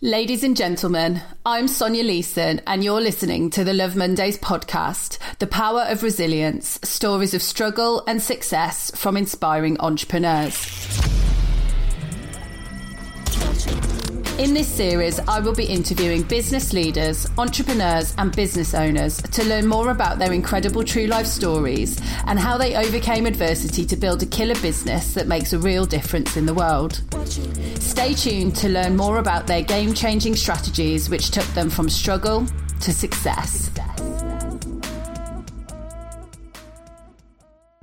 Ladies and gentlemen, I'm Sonia Leeson, and you're listening to the Love Mondays podcast The Power of Resilience Stories of Struggle and Success from Inspiring Entrepreneurs. In this series, I will be interviewing business leaders, entrepreneurs, and business owners to learn more about their incredible true life stories and how they overcame adversity to build a killer business that makes a real difference in the world. Stay tuned to learn more about their game changing strategies, which took them from struggle to success.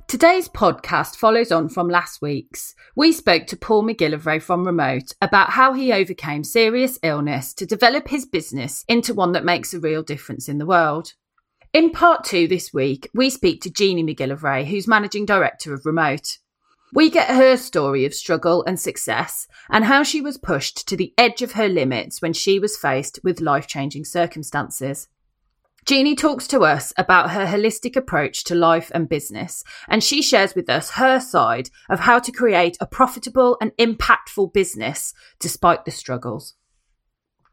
Today's podcast follows on from last week's. We spoke to Paul McGillivray from Remote about how he overcame serious illness to develop his business into one that makes a real difference in the world. In part two this week, we speak to Jeannie McGillivray, who's managing director of Remote. We get her story of struggle and success and how she was pushed to the edge of her limits when she was faced with life changing circumstances. Jeannie talks to us about her holistic approach to life and business, and she shares with us her side of how to create a profitable and impactful business despite the struggles.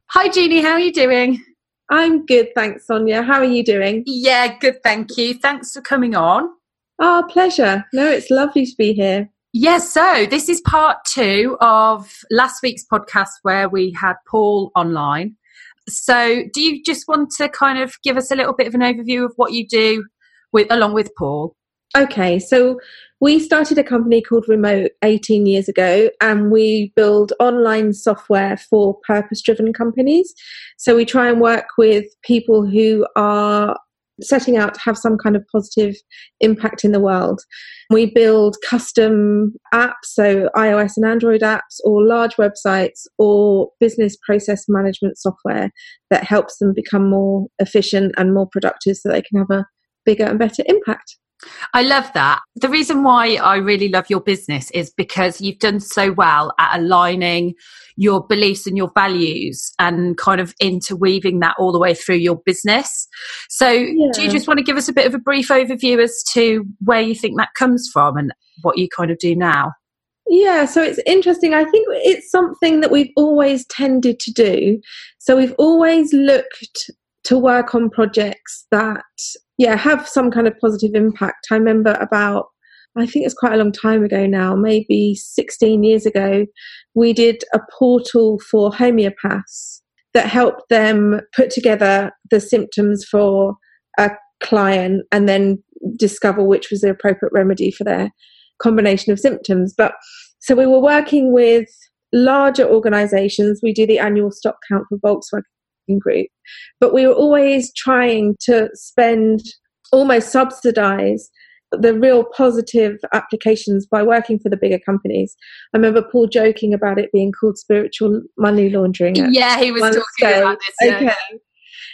Hi, Jeannie, how are you doing? I'm good, thanks, Sonia. How are you doing? Yeah, good, thank you. Thanks for coming on. Oh, pleasure. No, it's lovely to be here. Yes, yeah, so this is part two of last week's podcast where we had Paul online. So, do you just want to kind of give us a little bit of an overview of what you do with along with Paul? Okay, so we started a company called Remote 18 years ago and we build online software for purpose driven companies. So we try and work with people who are setting out to have some kind of positive impact in the world. We build custom apps, so iOS and Android apps, or large websites, or business process management software that helps them become more efficient and more productive so they can have a bigger and better impact. I love that. The reason why I really love your business is because you've done so well at aligning your beliefs and your values and kind of interweaving that all the way through your business. So, yeah. do you just want to give us a bit of a brief overview as to where you think that comes from and what you kind of do now? Yeah, so it's interesting. I think it's something that we've always tended to do. So, we've always looked to work on projects that yeah have some kind of positive impact. I remember about i think it's quite a long time ago now maybe 16 years ago we did a portal for homeopaths that helped them put together the symptoms for a client and then discover which was the appropriate remedy for their combination of symptoms. But so we were working with larger organizations. We do the annual stock count for volkswagen group. But we were always trying to spend, almost subsidize the real positive applications by working for the bigger companies. I remember Paul joking about it being called spiritual money laundering. Yeah, he was talking stage. about this. Yeah. Okay.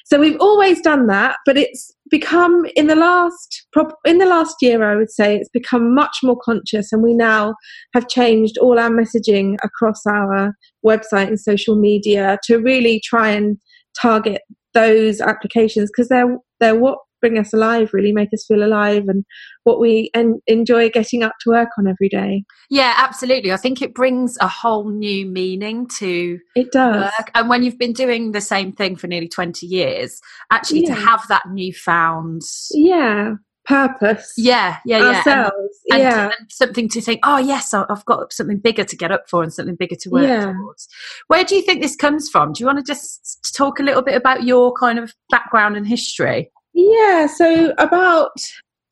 So we've always done that, but it's become in the last in the last year, I would say, it's become much more conscious, and we now have changed all our messaging across our website and social media to really try and target those applications because they're they're what bring us alive really make us feel alive and what we en- enjoy getting up to work on every day. Yeah absolutely. I think it brings a whole new meaning to it does. work. And when you've been doing the same thing for nearly 20 years actually yeah. to have that newfound yeah purpose. Yeah, yeah, yeah. Ourselves. And, yeah. And, and, something to think, oh, yes, I've got something bigger to get up for and something bigger to work yeah. towards. Where do you think this comes from? Do you want to just talk a little bit about your kind of background and history? Yeah, so about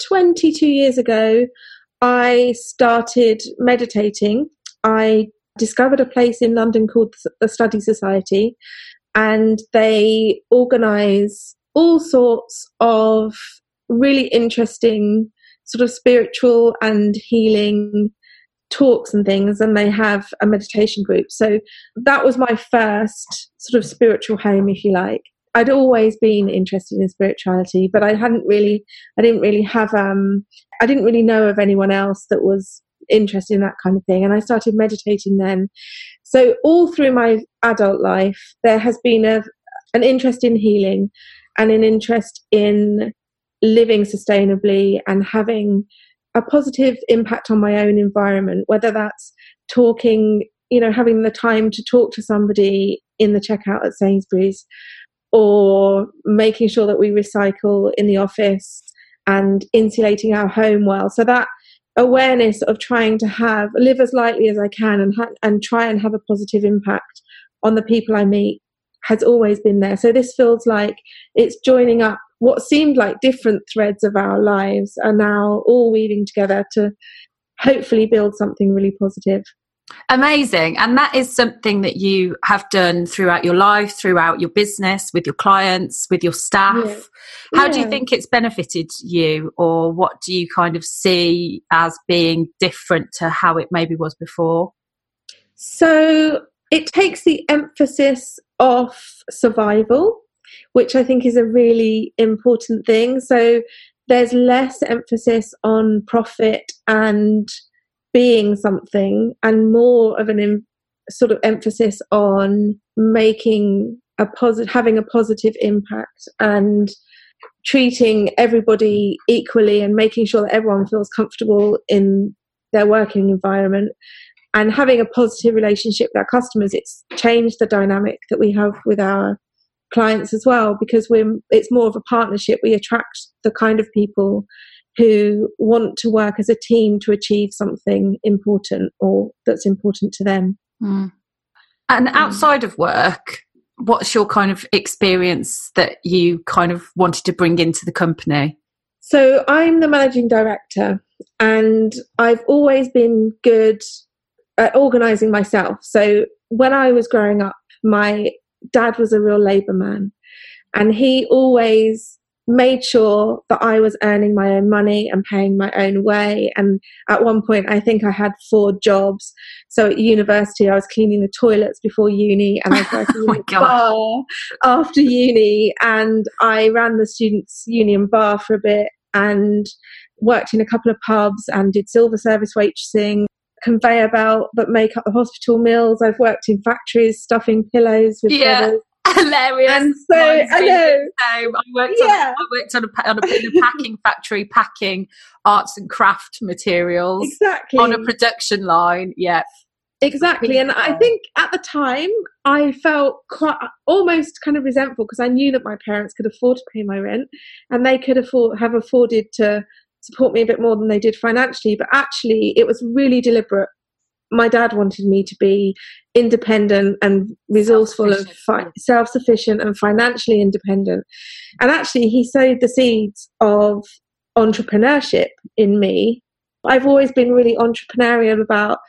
22 years ago, I started meditating. I discovered a place in London called the Study Society, and they organize all sorts of really interesting sort of spiritual and healing talks and things and they have a meditation group. So that was my first sort of spiritual home if you like. I'd always been interested in spirituality but i hadn't really i didn't really have um i didn't really know of anyone else that was interested in that kind of thing and i started meditating then. So all through my adult life there has been a an interest in healing and an interest in living sustainably and having a positive impact on my own environment, whether that's talking, you know, having the time to talk to somebody in the checkout at Sainsbury's, or making sure that we recycle in the office and insulating our home well. So that awareness of trying to have live as lightly as I can and ha- and try and have a positive impact on the people I meet has always been there. So this feels like it's joining up what seemed like different threads of our lives are now all weaving together to hopefully build something really positive. Amazing. And that is something that you have done throughout your life, throughout your business, with your clients, with your staff. Yeah. How yeah. do you think it's benefited you, or what do you kind of see as being different to how it maybe was before? So it takes the emphasis off survival, which I think is a really important thing. So there's less emphasis on profit and being something and more of an em- sort of emphasis on making a positive having a positive impact and treating everybody equally and making sure that everyone feels comfortable in their working environment and having a positive relationship with our customers it's changed the dynamic that we have with our clients as well because we're it's more of a partnership we attract the kind of people who want to work as a team to achieve something important or that's important to them. Mm. And outside of work, what's your kind of experience that you kind of wanted to bring into the company? So I'm the managing director and I've always been good at organizing myself. So when I was growing up, my dad was a real labor man and he always made sure that I was earning my own money and paying my own way. And at one point, I think I had four jobs. So at university, I was cleaning the toilets before uni, and I was working oh in the bar after uni, and I ran the students' union bar for a bit, and worked in a couple of pubs, and did silver service waitressing. Conveyor belt that make up the hospital meals. I've worked in factories stuffing pillows with yeah. Brothers hilarious. And so I know. I worked yeah. on, I worked on a, on a, a packing factory, packing arts and craft materials. Exactly. On a production line. Yeah. Exactly. And I think at the time I felt quite almost kind of resentful because I knew that my parents could afford to pay my rent and they could afford have afforded to support me a bit more than they did financially. But actually it was really deliberate my dad wanted me to be independent and resourceful and fi- self-sufficient and financially independent and actually he sowed the seeds of entrepreneurship in me i've always been really entrepreneurial about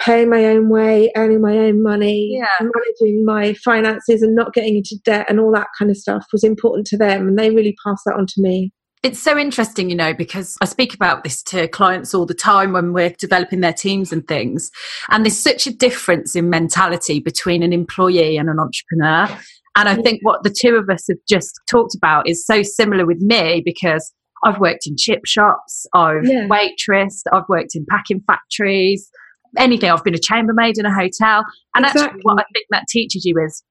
paying my own way earning my own money yeah. managing my finances and not getting into debt and all that kind of stuff was important to them and they really passed that on to me it's so interesting, you know, because I speak about this to clients all the time when we're developing their teams and things. And there's such a difference in mentality between an employee and an entrepreneur. And I think what the two of us have just talked about is so similar with me because I've worked in chip shops, I've yeah. waitressed, I've worked in packing factories, anything. I've been a chambermaid in a hotel. And exactly. actually, what I think that teaches you is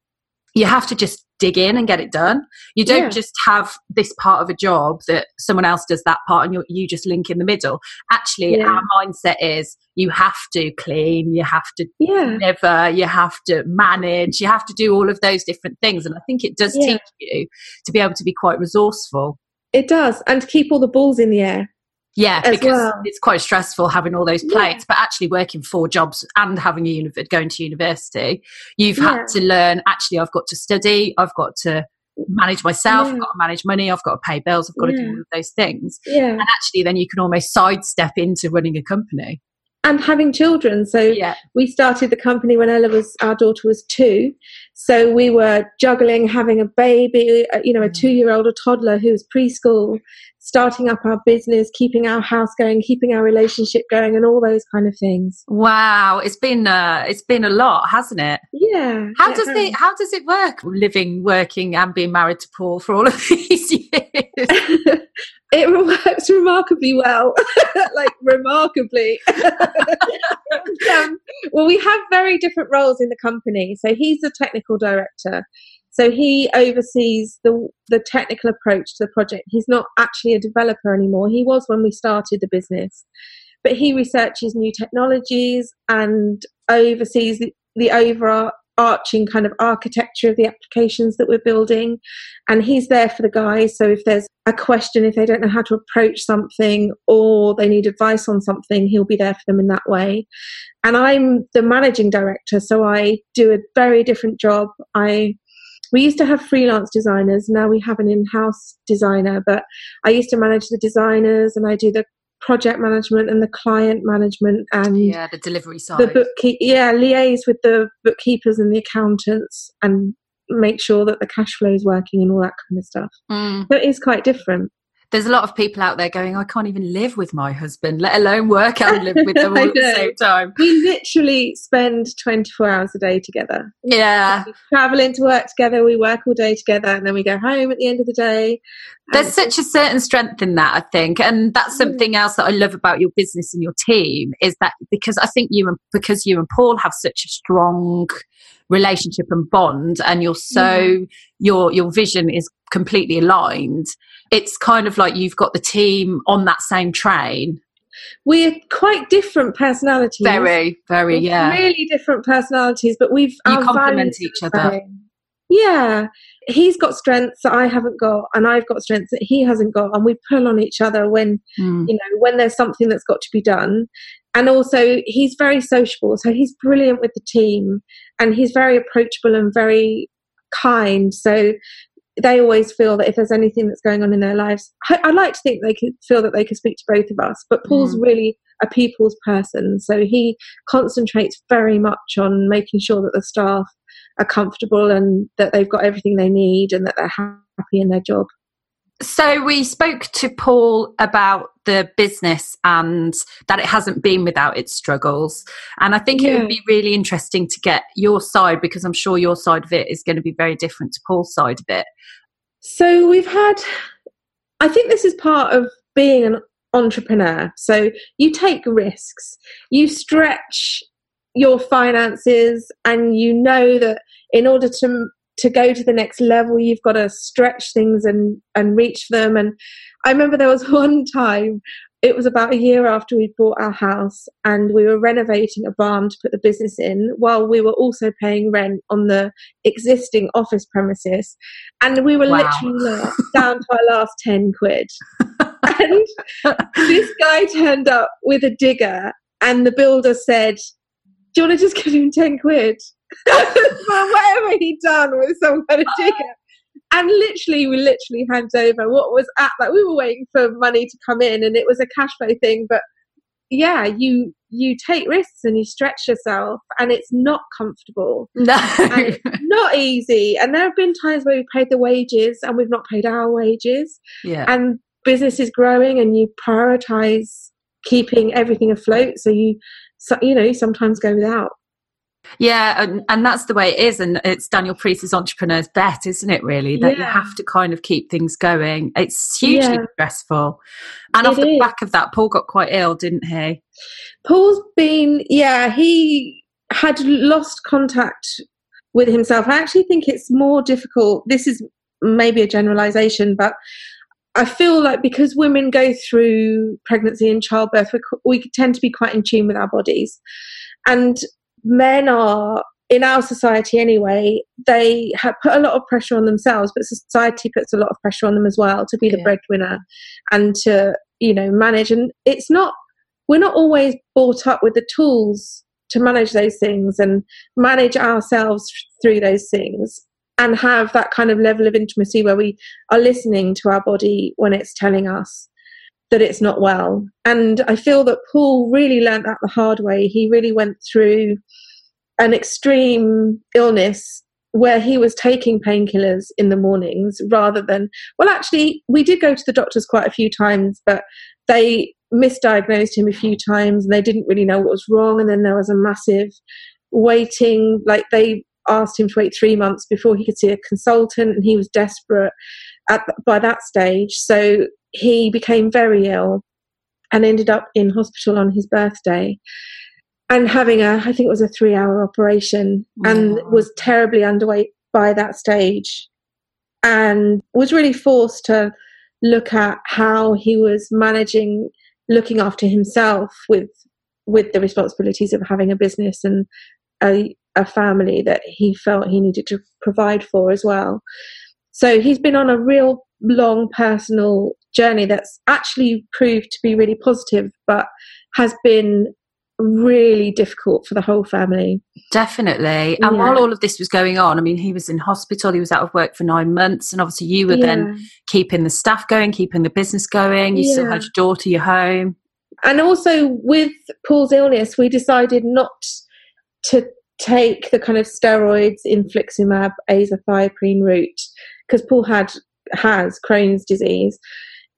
you have to just dig in and get it done. You don't yeah. just have this part of a job that someone else does that part and you you just link in the middle. Actually, yeah. our mindset is you have to clean, you have to yeah. deliver, you have to manage, you have to do all of those different things. And I think it does teach you to be able to be quite resourceful. It does, and to keep all the balls in the air. Yeah, because well. it's quite stressful having all those plates, yeah. but actually working four jobs and having a uni- going to university, you've yeah. had to learn. Actually, I've got to study. I've got to manage myself. Yeah. I've got to manage money. I've got to pay bills. I've got to do all of those things. And actually, then you can almost sidestep into running a company and having children. So yeah. we started the company when Ella was our daughter was two. So we were juggling having a baby, uh, you know, a mm. two-year-old, a toddler who was preschool, starting up our business, keeping our house going, keeping our relationship going, and all those kind of things. Wow, it's been uh, it's been a lot, hasn't it? Yeah. How does has. it How does it work? Living, working, and being married to Paul for all of these years. it works remarkably well, like remarkably. um, well, we have very different roles in the company. So he's the technical director. So he oversees the the technical approach to the project. He's not actually a developer anymore. He was when we started the business, but he researches new technologies and oversees the, the overall arching kind of architecture of the applications that we're building. And he's there for the guys. So if there's a question, if they don't know how to approach something or they need advice on something, he'll be there for them in that way. And I'm the managing director, so I do a very different job. I we used to have freelance designers now we have an in-house designer but i used to manage the designers and i do the project management and the client management and yeah the delivery side. the bookkeep yeah liaise with the bookkeepers and the accountants and make sure that the cash flow is working and all that kind of stuff. Mm. so it is quite different there's a lot of people out there going, I can't even live with my husband, let alone work out and live with them all at the same time. We literally spend 24 hours a day together. Yeah. We travel into work together, we work all day together, and then we go home at the end of the day. There's such a certain strength in that, I think. And that's hmm. something else that I love about your business and your team is that because I think you and because you and Paul have such a strong relationship and bond and you're so yeah. your your vision is completely aligned it's kind of like you've got the team on that same train. We're quite different personalities. Very very we're yeah. really different personalities but we've you complement each other. yeah. He's got strengths that i haven't got and i've got strengths that he hasn't got and we pull on each other when mm. you know when there's something that's got to be done. And also he's very sociable so he's brilliant with the team and he's very approachable and very kind. So they always feel that if there's anything that's going on in their lives I, I like to think they could feel that they could speak to both of us but paul's mm. really a people's person so he concentrates very much on making sure that the staff are comfortable and that they've got everything they need and that they're happy in their job so we spoke to Paul about the business and that it hasn't been without its struggles. And I think yeah. it would be really interesting to get your side because I'm sure your side of it is going to be very different to Paul's side of it. So we've had, I think this is part of being an entrepreneur. So you take risks, you stretch your finances, and you know that in order to to go to the next level you've got to stretch things and and reach them. And i remember there was one time it was about a year after we bought our house and we were renovating a barn to put the business in while we were also paying rent on the existing office premises. And we were wow. literally down to our last 10 quid. And this guy turned up with a digger and the builder said do you want to just give him 10 quid whatever he'd done with some kind of ticket. And literally, we literally handed over what was at like we were waiting for money to come in, and it was a cash flow thing. But yeah, you you take risks and you stretch yourself, and it's not comfortable. No, not easy. And there have been times where we paid the wages and we've not paid our wages. Yeah, and business is growing, and you prioritize keeping everything afloat. So you, so, you know, sometimes go without. Yeah, and, and that's the way it is. And it's Daniel Priest's entrepreneur's bet, isn't it, really? That yeah. you have to kind of keep things going. It's hugely yeah. stressful. And it off the is. back of that, Paul got quite ill, didn't he? Paul's been, yeah, he had lost contact with himself. I actually think it's more difficult. This is maybe a generalization, but I feel like because women go through pregnancy and childbirth, we, we tend to be quite in tune with our bodies. And men are in our society anyway they have put a lot of pressure on themselves but society puts a lot of pressure on them as well to be the yeah. breadwinner and to you know manage and it's not we're not always brought up with the tools to manage those things and manage ourselves through those things and have that kind of level of intimacy where we are listening to our body when it's telling us that it's not well. And I feel that Paul really learned that the hard way. He really went through an extreme illness where he was taking painkillers in the mornings rather than, well, actually, we did go to the doctors quite a few times, but they misdiagnosed him a few times and they didn't really know what was wrong. And then there was a massive waiting, like they asked him to wait three months before he could see a consultant and he was desperate at, by that stage. So he became very ill and ended up in hospital on his birthday and having a i think it was a three hour operation oh, and was terribly underweight by that stage and was really forced to look at how he was managing looking after himself with with the responsibilities of having a business and a, a family that he felt he needed to provide for as well. So he's been on a real long personal journey that's actually proved to be really positive, but has been really difficult for the whole family. Definitely. And yeah. while all of this was going on, I mean, he was in hospital, he was out of work for nine months, and obviously you were yeah. then keeping the staff going, keeping the business going, you yeah. still had your daughter, your home. And also with Paul's illness, we decided not to take the kind of steroids, infliximab, azathioprine route, because Paul had has Crohn's disease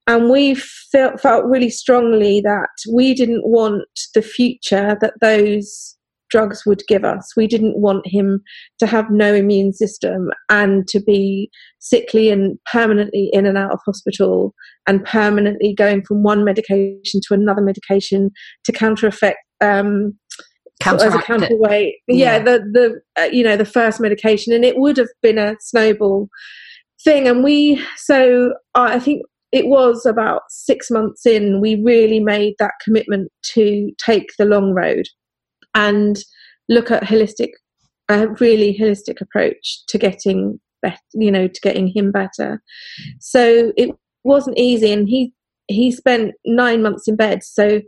and we felt felt really strongly that we didn't want the future that those drugs would give us. We didn't want him to have no immune system and to be sickly and permanently in and out of hospital and permanently going from one medication to another medication to counter effect um, as a counterweight. Yeah, yeah the the uh, you know the first medication, and it would have been a snowball thing. And we so uh, I think it was about six months in, we really made that commitment to take the long road and look at holistic, a really holistic approach to getting better, you know, to getting him better. So it wasn't easy, and he he spent nine months in bed. So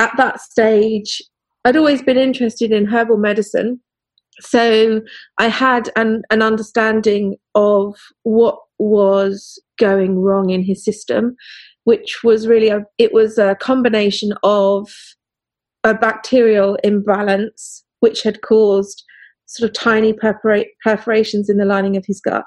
at that stage, I'd always been interested in herbal medicine. So I had an, an understanding of what was going wrong in his system, which was really a, it was a combination of a bacterial imbalance which had caused sort of tiny perfora- perforations in the lining of his gut,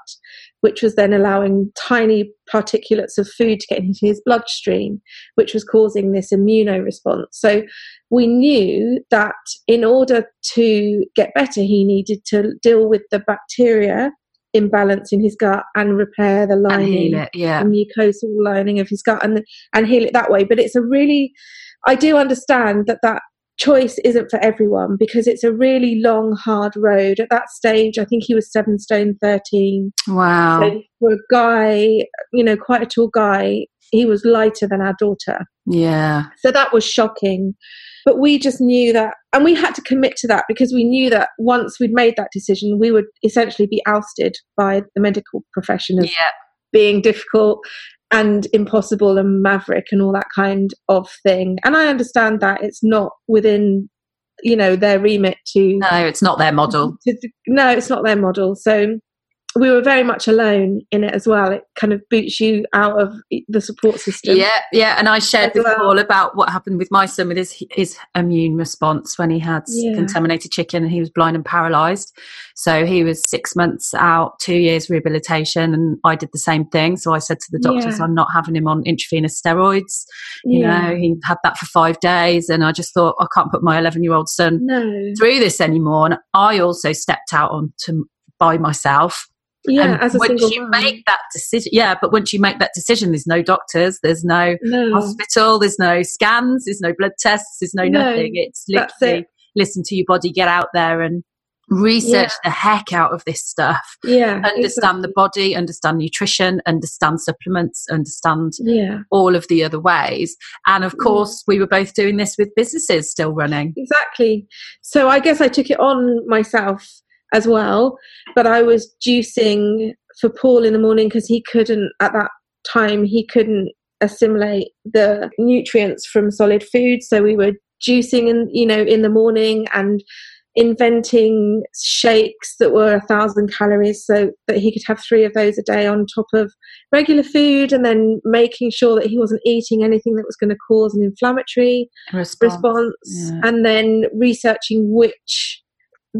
which was then allowing tiny particulates of food to get into his bloodstream, which was causing this immuno response. So we knew that in order to get better, he needed to deal with the bacteria imbalance in his gut and repair the lining, it, yeah, the mucosal lining of his gut, and and heal it that way. But it's a really, I do understand that that choice isn't for everyone because it's a really long, hard road. At that stage, I think he was seven stone thirteen. Wow, so for a guy, you know, quite a tall guy, he was lighter than our daughter. Yeah, so that was shocking. But we just knew that, and we had to commit to that because we knew that once we'd made that decision, we would essentially be ousted by the medical profession as yeah. being difficult and impossible and maverick and all that kind of thing. And I understand that it's not within you know their remit to no it's not their model to, no it's not their model so we were very much alone in it as well. It kind of boots you out of the support system. Yeah, yeah. And I shared with well. Paul about what happened with my son with his his immune response when he had yeah. contaminated chicken and he was blind and paralysed. So he was six months out, two years rehabilitation, and I did the same thing. So I said to the doctors, yeah. I'm not having him on intravenous steroids. You yeah. know, he had that for five days, and I just thought I can't put my 11 year old son no. through this anymore. And I also stepped out onto by myself yeah, and as a once you mom. make that decision, yeah, but once you make that decision, there's no doctors, there's no, no. hospital, there's no scans, there's no blood tests, there's no, no nothing. It's literally it. listen to your body, get out there and research yeah. the heck out of this stuff. Yeah, understand exactly. the body, understand nutrition, understand supplements, understand yeah. all of the other ways. And of course, yeah. we were both doing this with businesses still running. Exactly. So I guess I took it on myself as well. But I was juicing for Paul in the morning because he couldn't, at that time, he couldn't assimilate the nutrients from solid food. So we were juicing in, you know, in the morning and inventing shakes that were a thousand calories so that he could have three of those a day on top of regular food and then making sure that he wasn't eating anything that was going to cause an inflammatory response, response yeah. and then researching which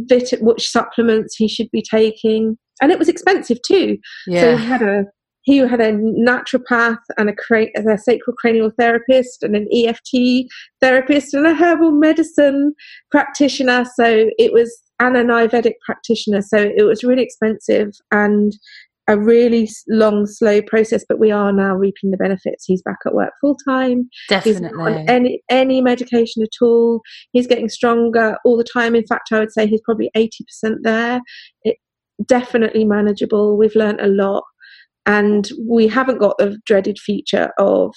vit- which supplements he should be taking, and it was expensive too. Yeah. So he had a he had a naturopath and a, cra- a sacral cranial therapist and an EFT therapist and a herbal medicine practitioner. So it was and an Ayurvedic practitioner. So it was really expensive and a really long, slow process, but we are now reaping the benefits. He's back at work full time. Definitely. on any any medication at all. He's getting stronger all the time. In fact, I would say he's probably eighty percent there. It definitely manageable. We've learned a lot, and we haven't got the dreaded feature of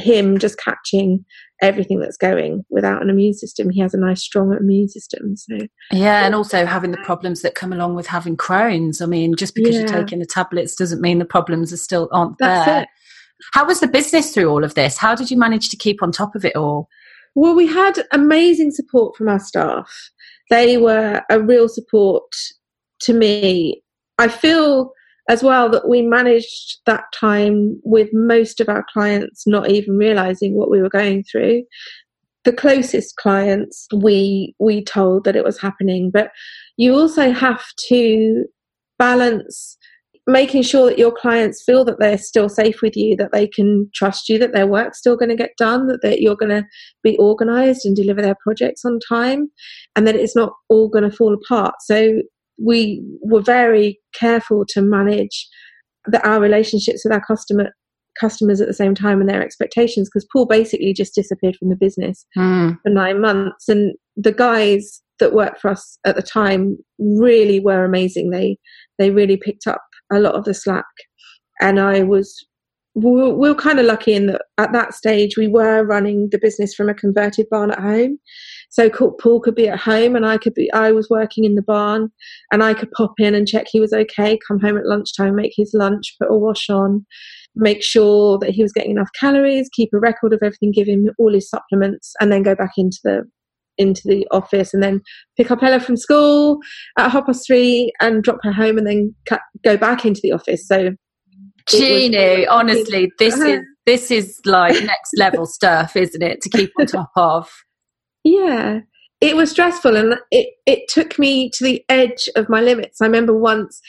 him just catching everything that's going without an immune system. He has a nice, strong immune system. So yeah, and also having the problems that come along with having Crohn's. I mean, just because yeah. you're taking the tablets doesn't mean the problems are still aren't that's there. It. How was the business through all of this? How did you manage to keep on top of it all? Well, we had amazing support from our staff. They were a real support to me. I feel as well that we managed that time with most of our clients not even realizing what we were going through. The closest clients we we told that it was happening but you also have to balance making sure that your clients feel that they're still safe with you that they can trust you that their work's still going to get done that, that you're going to be organized and deliver their projects on time and that it's not all going to fall apart. So we were very careful to manage the, our relationships with our customer customers at the same time and their expectations because Paul basically just disappeared from the business mm. for nine months. And the guys that worked for us at the time really were amazing. They they really picked up a lot of the slack. And I was we were, we were kind of lucky in that at that stage we were running the business from a converted barn at home so Paul could be at home and I could be, I was working in the barn and I could pop in and check he was okay, come home at lunchtime, make his lunch, put a wash on, make sure that he was getting enough calories, keep a record of everything, give him all his supplements, and then go back into the into the office and then pick up Ella from school at half past three and drop her home and then go back into the office. So Jeannie, honestly, this is this is like next level stuff, isn't it? To keep on top of. Yeah, it was stressful and it, it took me to the edge of my limits. I remember once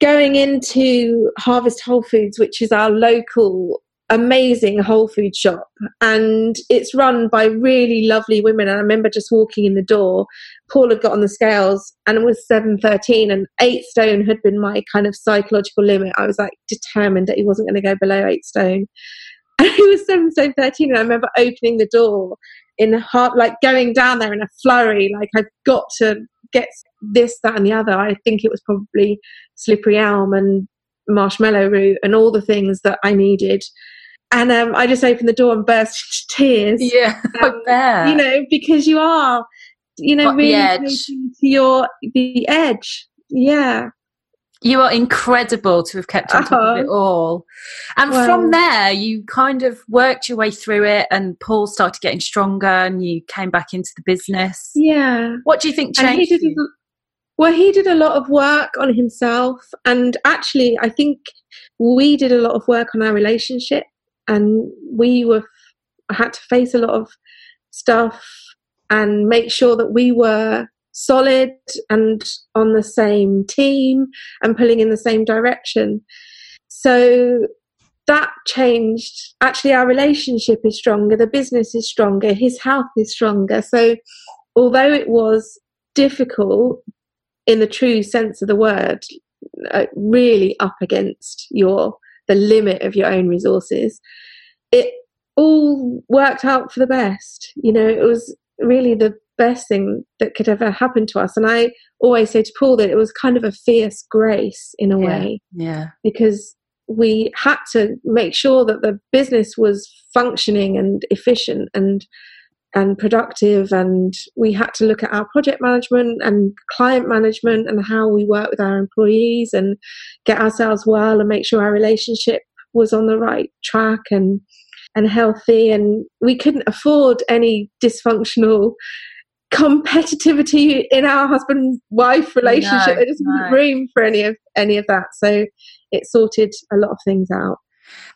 going into Harvest Whole Foods, which is our local amazing whole food shop and it's run by really lovely women and i remember just walking in the door paul had got on the scales and it was 713 and 8 stone had been my kind of psychological limit i was like determined that he wasn't going to go below 8 stone and he was 7 stone 13 and i remember opening the door in a heart, like going down there in a flurry, like I've got to get this, that, and the other. I think it was probably slippery elm and marshmallow root and all the things that I needed. And um, I just opened the door and burst into tears. Yeah, um, you know, because you are, you know, really to your the edge. Yeah. You are incredible to have kept on top uh-huh. of it all. And well, from there, you kind of worked your way through it, and Paul started getting stronger, and you came back into the business. Yeah. What do you think changed? He did, well, he did a lot of work on himself. And actually, I think we did a lot of work on our relationship, and we were had to face a lot of stuff and make sure that we were solid and on the same team and pulling in the same direction. So that changed. Actually, our relationship is stronger, the business is stronger, his health is stronger. So, although it was difficult in the true sense of the word, uh, really up against your the limit of your own resources, it all worked out for the best. You know, it was really the best thing that could ever happen to us. And I always say to Paul that it was kind of a fierce grace in a yeah, way. Yeah. Because we had to make sure that the business was functioning and efficient and and productive and we had to look at our project management and client management and how we work with our employees and get ourselves well and make sure our relationship was on the right track and and healthy and we couldn't afford any dysfunctional competitivity in our husband wife relationship. No, there just wasn't room for any of any of that. So it sorted a lot of things out.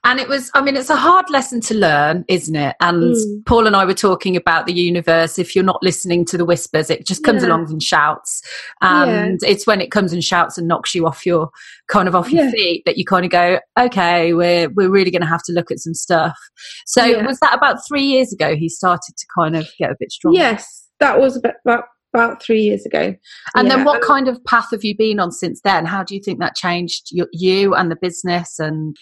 And it was, I mean, it's a hard lesson to learn, isn't it? And mm. Paul and I were talking about the universe. If you're not listening to the whispers, it just comes yeah. along and shouts. And yeah. it's when it comes and shouts and knocks you off your kind of off your feet that you kind of go, okay, we're, we're really going to have to look at some stuff. So was that about three years ago he started to kind of get a bit stronger? Yes, that was about, about about three years ago. And yeah. then, what kind of path have you been on since then? How do you think that changed you, you and the business? And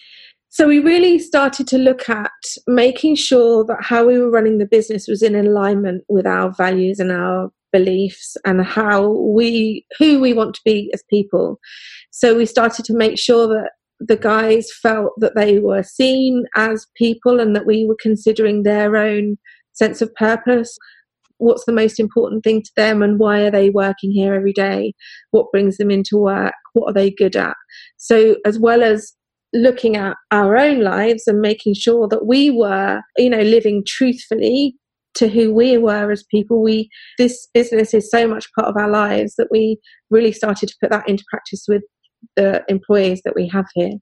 so we really started to look at making sure that how we were running the business was in alignment with our values and our beliefs and how we who we want to be as people. So we started to make sure that the guys felt that they were seen as people and that we were considering their own sense of purpose. What's the most important thing to them and why are they working here every day? What brings them into work? What are they good at? So, as well as looking at our own lives and making sure that we were, you know, living truthfully to who we were as people, we this business is so much part of our lives that we really started to put that into practice with the employees that we have here.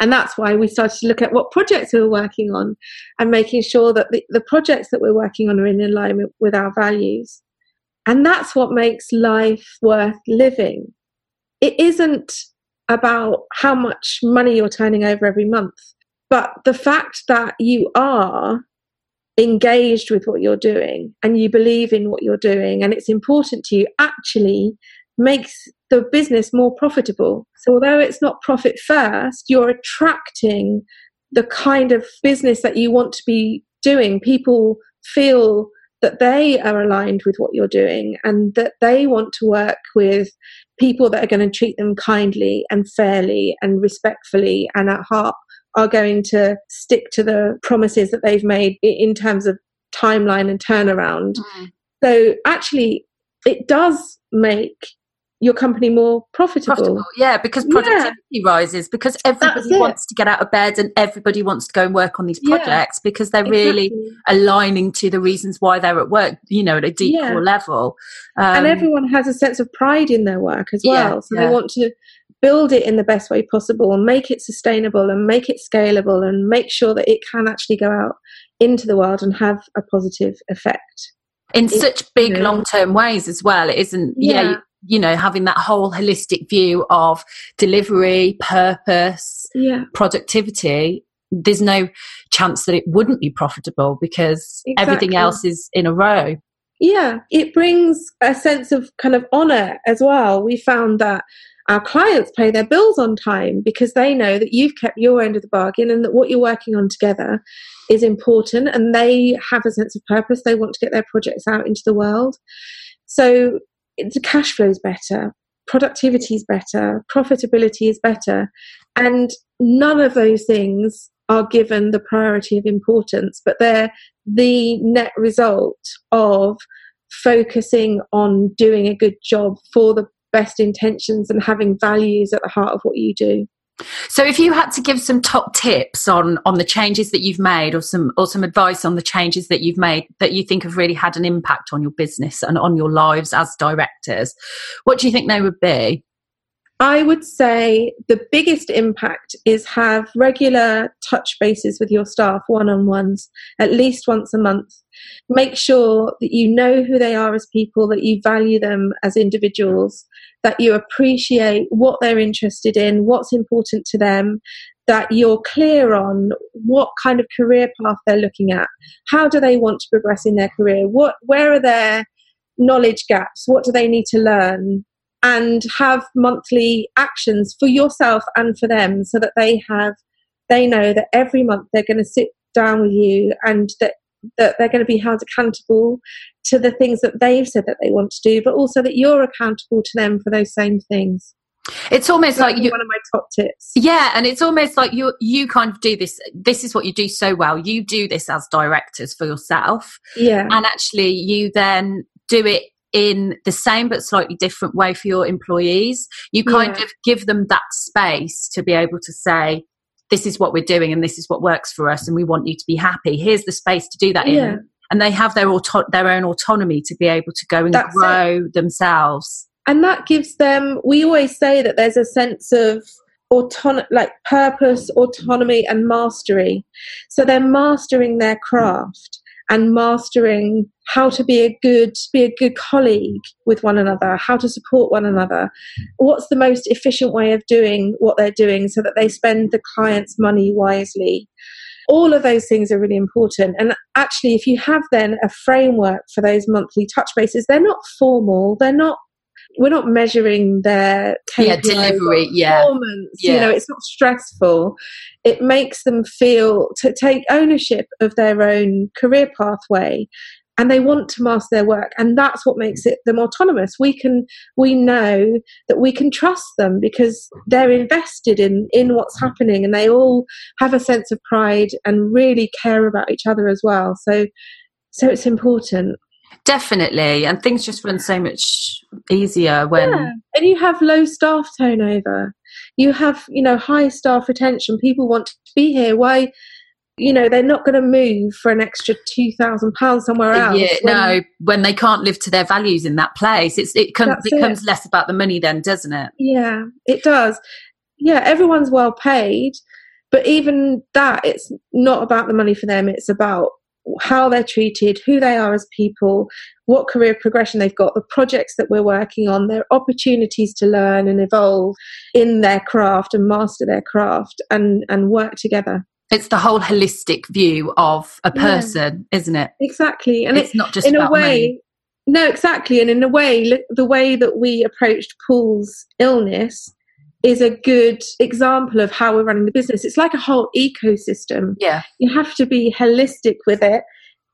And that's why we started to look at what projects we were working on and making sure that the, the projects that we're working on are in alignment with our values. And that's what makes life worth living. It isn't about how much money you're turning over every month, but the fact that you are engaged with what you're doing and you believe in what you're doing and it's important to you actually makes the business more profitable. So, although it's not profit first, you're attracting the kind of business that you want to be doing. People feel that they are aligned with what you're doing and that they want to work with people that are going to treat them kindly and fairly and respectfully and at heart are going to stick to the promises that they've made in terms of timeline and turnaround. Mm. So actually, it does make your company more profitable. profitable. Yeah, because productivity yeah. rises because everybody wants to get out of bed and everybody wants to go and work on these projects yeah, because they're exactly. really aligning to the reasons why they're at work, you know, at a deep yeah. core level. Um, and everyone has a sense of pride in their work as well. so they want to build it in the best way possible and make it sustainable and make it scalable and make sure that it can actually go out into the world and have a positive effect in such big long-term ways as well it isn't yeah, yeah you know having that whole holistic view of delivery purpose yeah. productivity there's no chance that it wouldn't be profitable because exactly. everything else is in a row yeah it brings a sense of kind of honor as well we found that our clients pay their bills on time because they know that you've kept your end of the bargain and that what you're working on together is important and they have a sense of purpose they want to get their projects out into the world so the cash flow is better, productivity is better, profitability is better, and none of those things are given the priority of importance, but they're the net result of focusing on doing a good job for the best intentions and having values at the heart of what you do. So, if you had to give some top tips on on the changes that you've made, or some or some advice on the changes that you've made that you think have really had an impact on your business and on your lives as directors, what do you think they would be? I would say the biggest impact is have regular touch bases with your staff, one on ones, at least once a month. Make sure that you know who they are as people, that you value them as individuals, that you appreciate what they're interested in, what's important to them, that you're clear on what kind of career path they're looking at, how do they want to progress in their career, what where are their knowledge gaps, what do they need to learn, and have monthly actions for yourself and for them so that they have they know that every month they're going to sit down with you and that that they're going to be held accountable to the things that they've said that they want to do, but also that you're accountable to them for those same things. It's almost like you, one of my top tips. Yeah, and it's almost like you you kind of do this. This is what you do so well. You do this as directors for yourself. Yeah, and actually, you then do it in the same but slightly different way for your employees. You kind yeah. of give them that space to be able to say, "This is what we're doing, and this is what works for us, and we want you to be happy." Here's the space to do that yeah. in and they have their auto- their own autonomy to be able to go and That's grow it. themselves. And that gives them. We always say that there's a sense of autonomy, like purpose, autonomy, and mastery. So they're mastering their craft and mastering how to be a good be a good colleague with one another how to support one another what's the most efficient way of doing what they're doing so that they spend the client's money wisely all of those things are really important. And actually, if you have then a framework for those monthly touch bases, they're not formal, they're not we're not measuring their yeah, delivery, yeah. yeah. You know, it's not stressful. It makes them feel to take ownership of their own career pathway and they want to master their work and that's what makes it them autonomous we can we know that we can trust them because they're invested in in what's happening and they all have a sense of pride and really care about each other as well so So it's important. Definitely. And things just run so much easier when. Yeah. And you have low staff turnover. You have, you know, high staff retention. People want to be here. Why? You know, they're not going to move for an extra £2,000 somewhere else. Yeah, when, no, when they can't live to their values in that place. It's, it com- becomes it. less about the money then, doesn't it? Yeah, it does. Yeah, everyone's well paid. But even that, it's not about the money for them. It's about how they're treated, who they are as people, what career progression they've got, the projects that we're working on, their opportunities to learn and evolve in their craft and master their craft and, and work together. It's the whole holistic view of a person, yeah. isn't it? Exactly. And it's it, not just in a way. Money. No, exactly. And in a way, the way that we approached Paul's illness is a good example of how we're running the business. It's like a whole ecosystem. Yeah. You have to be holistic with it.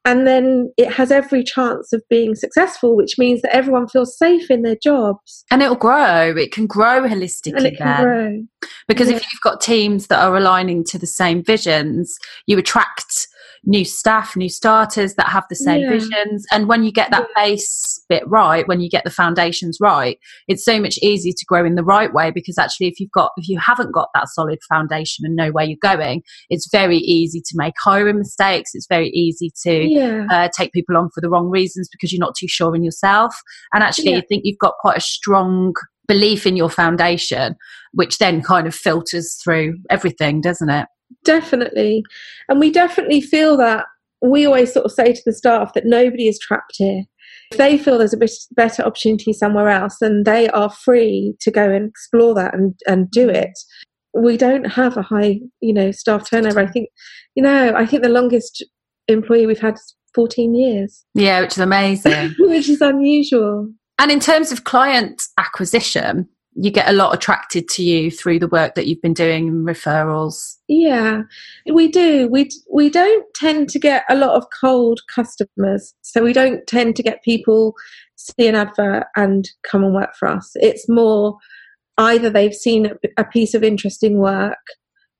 And then it has every chance of being successful, which means that everyone feels safe in their jobs. And it'll grow. It can grow holistically. And it can then. grow. Because yeah. if you've got teams that are aligning to the same visions, you attract new staff, new starters that have the same yeah. visions. And when you get that yeah. base bit right, when you get the foundations right, it's so much easier to grow in the right way because actually if you've got if you haven't got that solid foundation and know where you're going, it's very easy to make hiring mistakes. It's very easy to yeah. uh, take people on for the wrong reasons because you're not too sure in yourself. And actually I think you've got quite a strong belief in your foundation, which then kind of filters through everything, doesn't it? Definitely. And we definitely feel that we always sort of say to the staff that nobody is trapped here. If they feel there's a bit better opportunity somewhere else, then they are free to go and explore that and, and do mm. it. We don't have a high, you know, staff turnover. I think, you know, I think the longest employee we've had is 14 years. Yeah, which is amazing. which is unusual. And in terms of client acquisition, you get a lot attracted to you through the work that you've been doing and referrals. Yeah we do. We we don't tend to get a lot of cold customers. So we don't tend to get people see an advert and come and work for us. It's more either they've seen a piece of interesting work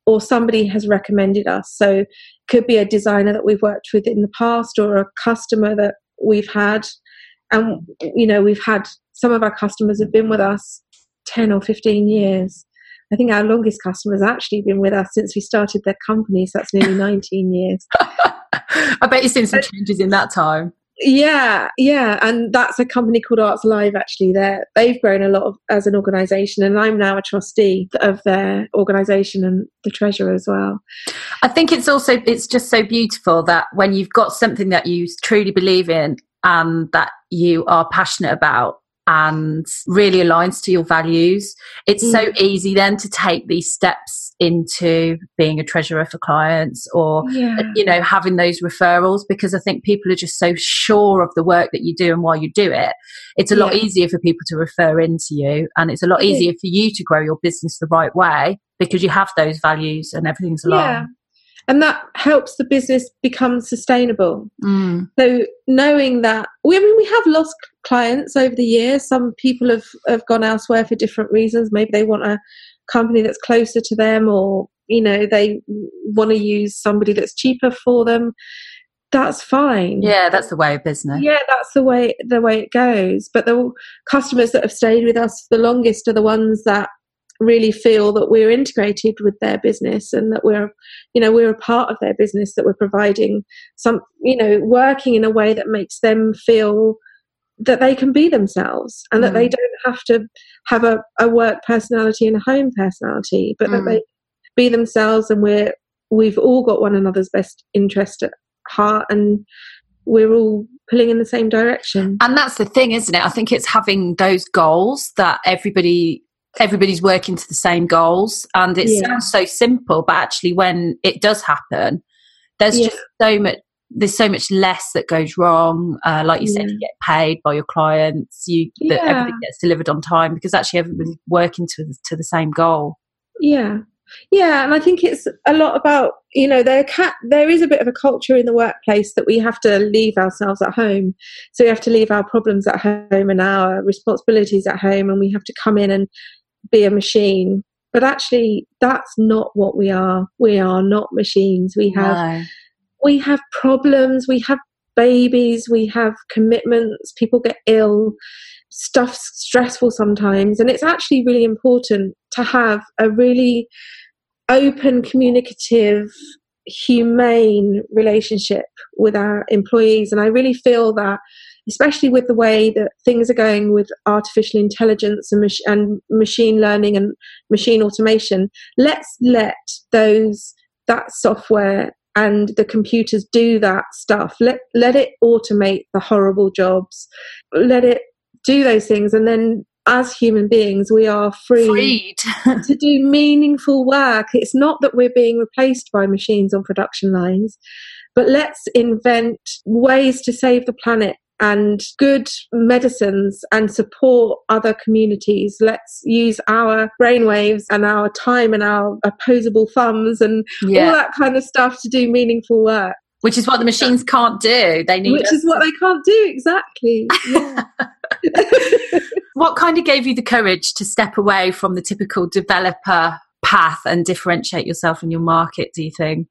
or somebody has recommended us. So could be a designer that we've worked with in the past or a customer that we've had. And you know we've had some of our customers have been with us 10 or 15 years. I think our longest customer has actually been with us since we started their company, so that's nearly 19 years. I bet you've seen some changes in that time. Yeah, yeah, and that's a company called Arts Live. Actually, they they've grown a lot of, as an organisation, and I'm now a trustee of their organisation and the treasurer as well. I think it's also it's just so beautiful that when you've got something that you truly believe in and that you are passionate about, and really aligns to your values, it's mm. so easy then to take these steps into being a treasurer for clients or, yeah. you know, having those referrals because I think people are just so sure of the work that you do and why you do it. It's a yeah. lot easier for people to refer into you and it's a lot easier for you to grow your business the right way because you have those values and everything's aligned. Yeah and that helps the business become sustainable. Mm. So knowing that, we, I mean, we have lost clients over the years. Some people have, have gone elsewhere for different reasons. Maybe they want a company that's closer to them, or you know, they want to use somebody that's cheaper for them. That's fine. Yeah, that's the way of business. Yeah, that's the way the way it goes. But the customers that have stayed with us the longest are the ones that really feel that we're integrated with their business and that we're you know we're a part of their business that we're providing some you know working in a way that makes them feel that they can be themselves and mm. that they mm. don't have to have a, a work personality and a home personality but mm. that they be themselves and we're we've all got one another's best interest at heart and we're all pulling in the same direction. And that's the thing, isn't it? I think it's having those goals that everybody everybody's working to the same goals and it yeah. sounds so simple but actually when it does happen there's yeah. just so much there's so much less that goes wrong uh, like you yeah. said you get paid by your clients you that everything gets delivered on time because actually everybody's working to, to the same goal yeah yeah and i think it's a lot about you know there ca- there is a bit of a culture in the workplace that we have to leave ourselves at home so we have to leave our problems at home and our responsibilities at home and we have to come in and be a machine. But actually, that's not what we are. We are not machines. We have no. we have problems. We have babies, we have commitments, people get ill, stuff's stressful sometimes. And it's actually really important to have a really open, communicative, humane relationship with our employees. And I really feel that, especially with the way that things are going with artificial intelligence and, mach- and machine learning and machine automation, let's let those that software and the computers do that stuff. Let let it automate the horrible jobs. Let it do those things and then as human beings, we are free to do meaningful work. It's not that we're being replaced by machines on production lines, but let's invent ways to save the planet and good medicines and support other communities. Let's use our brainwaves and our time and our opposable thumbs and Yeah. all that kind of stuff to do meaningful work. Which is what the machines can't do. They need Which us. is what they can't do exactly. Yeah. What kind of gave you the courage to step away from the typical developer path and differentiate yourself in your market, do you think?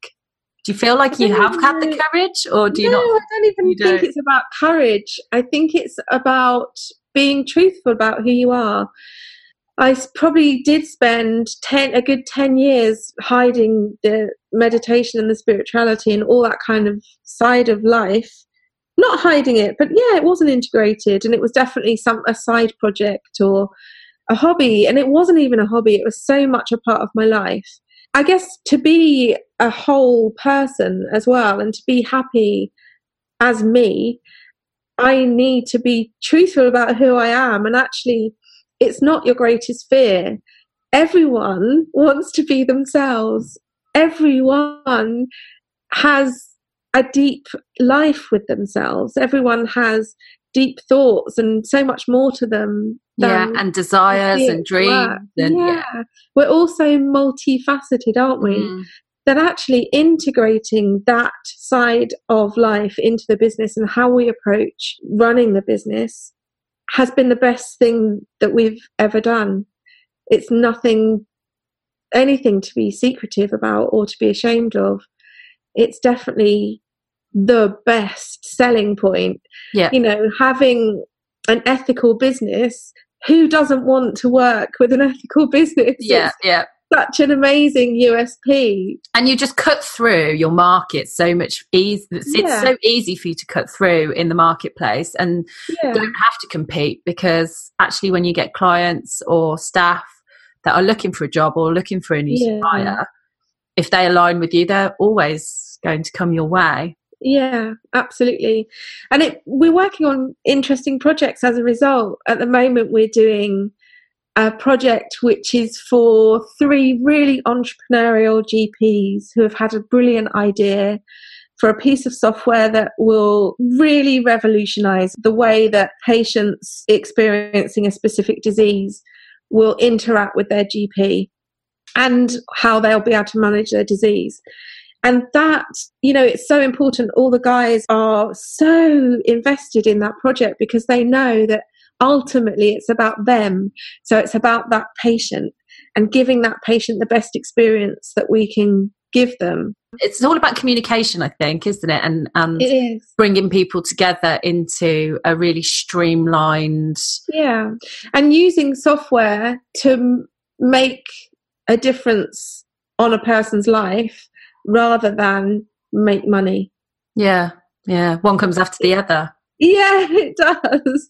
Do you feel like you have had the courage or do you no, not? I don't even think don't? it's about courage. I think it's about being truthful about who you are. I probably did spend ten a good ten years hiding the meditation and the spirituality and all that kind of side of life. Not hiding it, but yeah, it wasn't integrated, and it was definitely some a side project or a hobby, and it wasn't even a hobby. It was so much a part of my life. I guess to be a whole person as well, and to be happy as me, I need to be truthful about who I am. And actually, it's not your greatest fear. Everyone wants to be themselves. Everyone has a deep life with themselves. Everyone has deep thoughts and so much more to them. Yeah, than and desires and dreams. And, yeah. We're also multifaceted, aren't we? Mm. that actually integrating that side of life into the business and how we approach running the business has been the best thing that we've ever done. It's nothing, anything to be secretive about or to be ashamed of. It's definitely the best selling point. Yeah. You know, having an ethical business. Who doesn't want to work with an ethical business? Yeah, yeah. Such an amazing USP. And you just cut through your market so much easy. It's, it's so easy for you to cut through in the marketplace and Yeah. don't have to compete because actually, when you get clients or staff that are looking for a job or looking for a new Yeah. supplier, if they align with you, they're always going to come your way. Yeah, absolutely. And it, we're working on interesting projects as a result. At the moment, we're doing a project which is for three really entrepreneurial GPs who have had a brilliant idea for a piece of software that will really revolutionize the way that patients experiencing a specific disease will interact with their GP and how they'll be able to manage their disease. And that, you know, it's so important. All the guys are so invested in that project because they know that ultimately it's about them. So it's about that patient and giving that patient the best experience that we can give them. It's all about communication, I think, isn't it? And and It is. bringing people together into a really streamlined. Yeah. And using software to make a difference on a person's life rather than make money. Yeah, yeah. One comes after the other. Yeah, it does.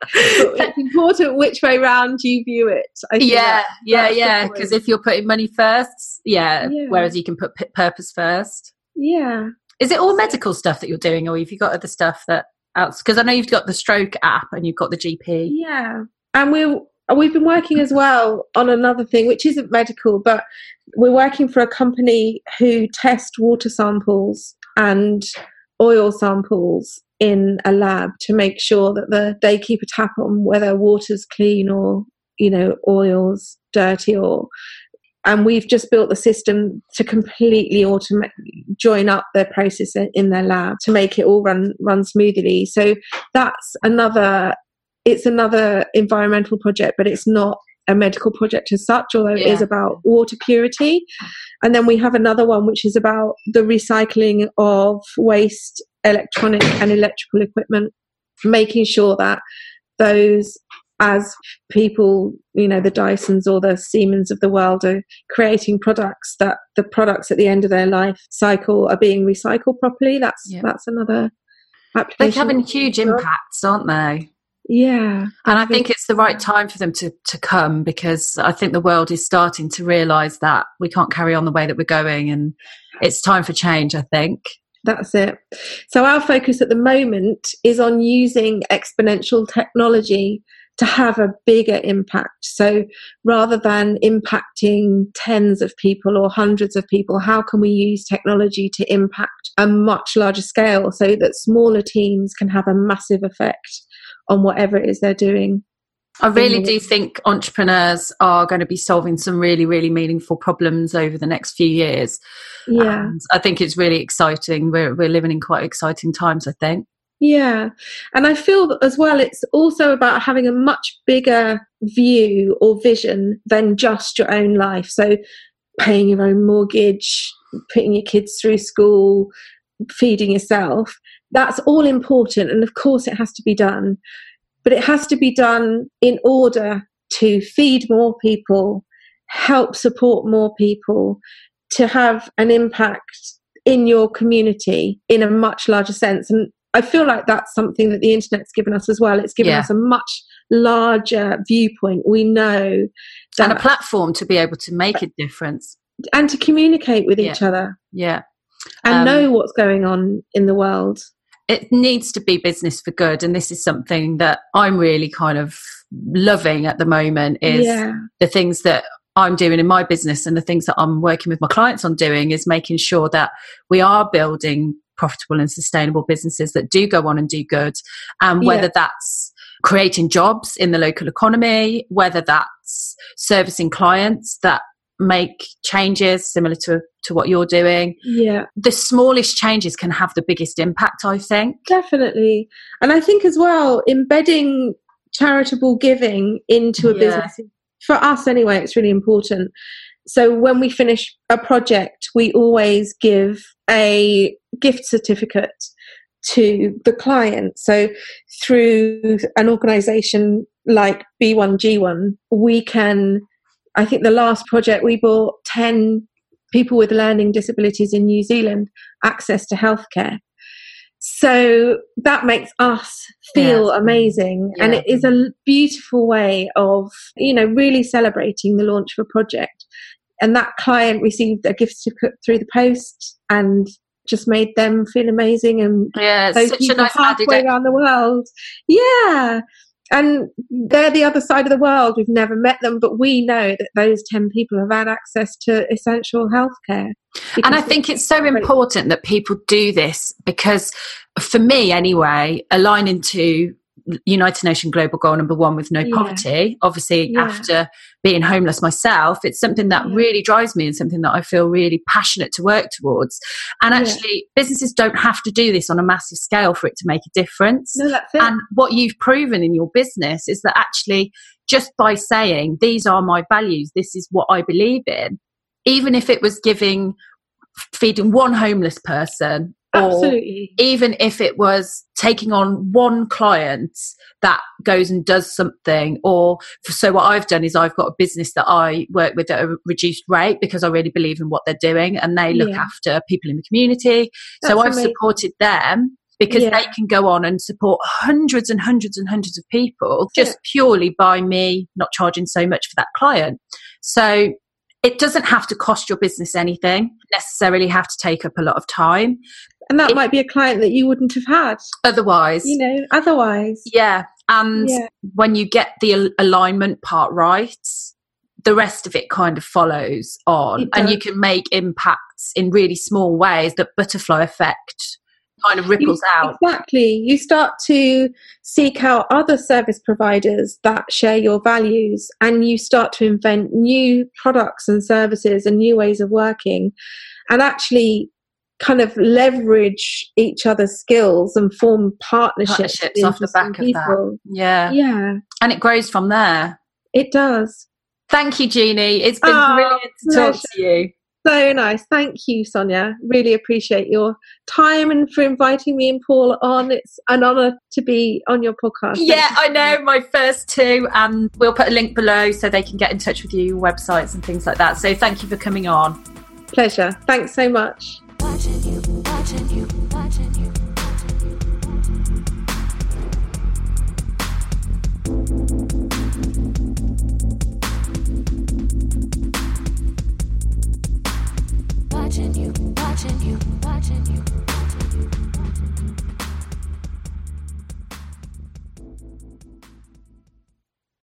it's important which way round you view it. I think Yeah, yeah, that's yeah. Because if you're putting money first, yeah, Yeah. Whereas you can put purpose first. yeah, Is it all medical stuff that you're doing, or have you got other stuff that else? Because I know you've got the stroke app and you've got the GP. yeah, and we we've been working as well on another thing which isn't medical, but we're working for a company who test water samples and oil samples in a lab to make sure that the they keep a tap on whether water's clean or you know oil's dirty or and we've just built the system to completely automate join up their process in- their lab to make it all run run smoothly. So that's another it's another environmental project but it's not a medical project as such although it is about water purity and then we have another one which is about the recycling of waste electronic and electrical equipment, making sure that those as people, you know, the Dysons or the Siemens of the world are creating products that the products at the end of their life cycle are being recycled properly. That's yeah. that's another application. They're having huge impacts, aren't they? Yeah. And I think it's the right time for them to, to come because I think the world is starting to realise that we can't carry on the way that we're going and it's time for change, I think. That's it. So, our focus at the moment is on using exponential technology to have a bigger impact. So rather than impacting tens of people or hundreds of people, how can we use technology to impact a much larger scale so that smaller teams can have a massive effect on whatever it is they're doing? I really do think entrepreneurs are going to be solving some really, really meaningful problems over the next few years. Yeah. And I think it's really exciting. We're, we're living in quite exciting times, I think. Yeah. And I feel as well, it's also about having a much bigger view or vision than just your own life. So, paying your own mortgage, putting your kids through school, feeding yourself. That's all important. And of course, it has to be done. But it has to be done in order to feed more people, help support more people, to have an impact in your community in a much larger sense. And I feel like that's something that the internet's given us as well. It's given yeah. us a much larger viewpoint. We know that, and a platform to be able to make a difference and to communicate with yeah. each other. Yeah, and um, know what's going on in the world. It needs to be business for good, and this is something that I'm really kind of loving at the moment. Is yeah. the things that I'm doing in my business and the things that I'm working with my clients on doing is making sure that we are building profitable and sustainable businesses that do go on and do good. And whether yeah. that's creating jobs in the local economy, whether that's servicing clients that make changes similar to to what you're doing. Yeah. The smallest changes can have the biggest impact, I think. Definitely. And I think as well embedding charitable giving into a yeah. business for us anyway it's really important so when we finish a project, we always give a gift certificate to the client. So through an organization like B1G1, we can, I think the last project we bought 10 people with learning disabilities in New Zealand access to healthcare. So that makes us feel yeah. amazing. Mm-hmm. Yeah. And it is a beautiful way of, you know, really celebrating the launch of a project and that client received a gift certificate through the post and just made them feel amazing and yeah those such a nice halfway around the world yeah and they're the other side of the world. We've never met them but we know that those 10 people have had access to essential healthcare. And i think it's so important that people do this because for me anyway aligning to United Nations Global Goal number one with no yeah. poverty. Obviously, yeah. after being homeless myself, it's something that yeah. really drives me and something that I feel really passionate to work towards. And actually, businesses don't have to do this on a massive scale for it to make a difference. No. And what you've proven in your business is that actually, just by saying, these are my values, this is what I believe in, even if it was giving feeding one homeless person Absolutely. Or even if it was taking on one client that goes and does something, or so what I've done is I've got a business that I work with at a reduced rate because I really believe in what they're doing and they look yeah. after people in the community. That's so I've amazing. supported them because yeah. they can go on and support hundreds and hundreds and hundreds of people just purely by me not charging so much for that client. So it doesn't have to cost your business anything, necessarily have to take up a lot of time. And that it, might be a client that you wouldn't have had otherwise. You know, otherwise. Yeah. And yeah. when you get the alignment part right, the rest of it kind of follows on. And you can make impacts in really small ways that butterfly effect kind of ripples you, out. Exactly. You start to seek out other service providers that share your values and you start to invent new products and services and new ways of working and actually kind of leverage each other's skills and form partnerships, partnerships off the back people. of that. Yeah. Yeah. And it grows from there. It does. Thank you, Jeannie. It's been oh, brilliant to pleasure. talk to you. so nice. Thank you, Sonia. Really appreciate your time and for inviting me and Paul on. It's an honour to be on your podcast. Yeah, I know. My first two. And we'll put a link below so they can get in touch with you, websites and things like that. So thank you for coming on. Pleasure. Thanks so much.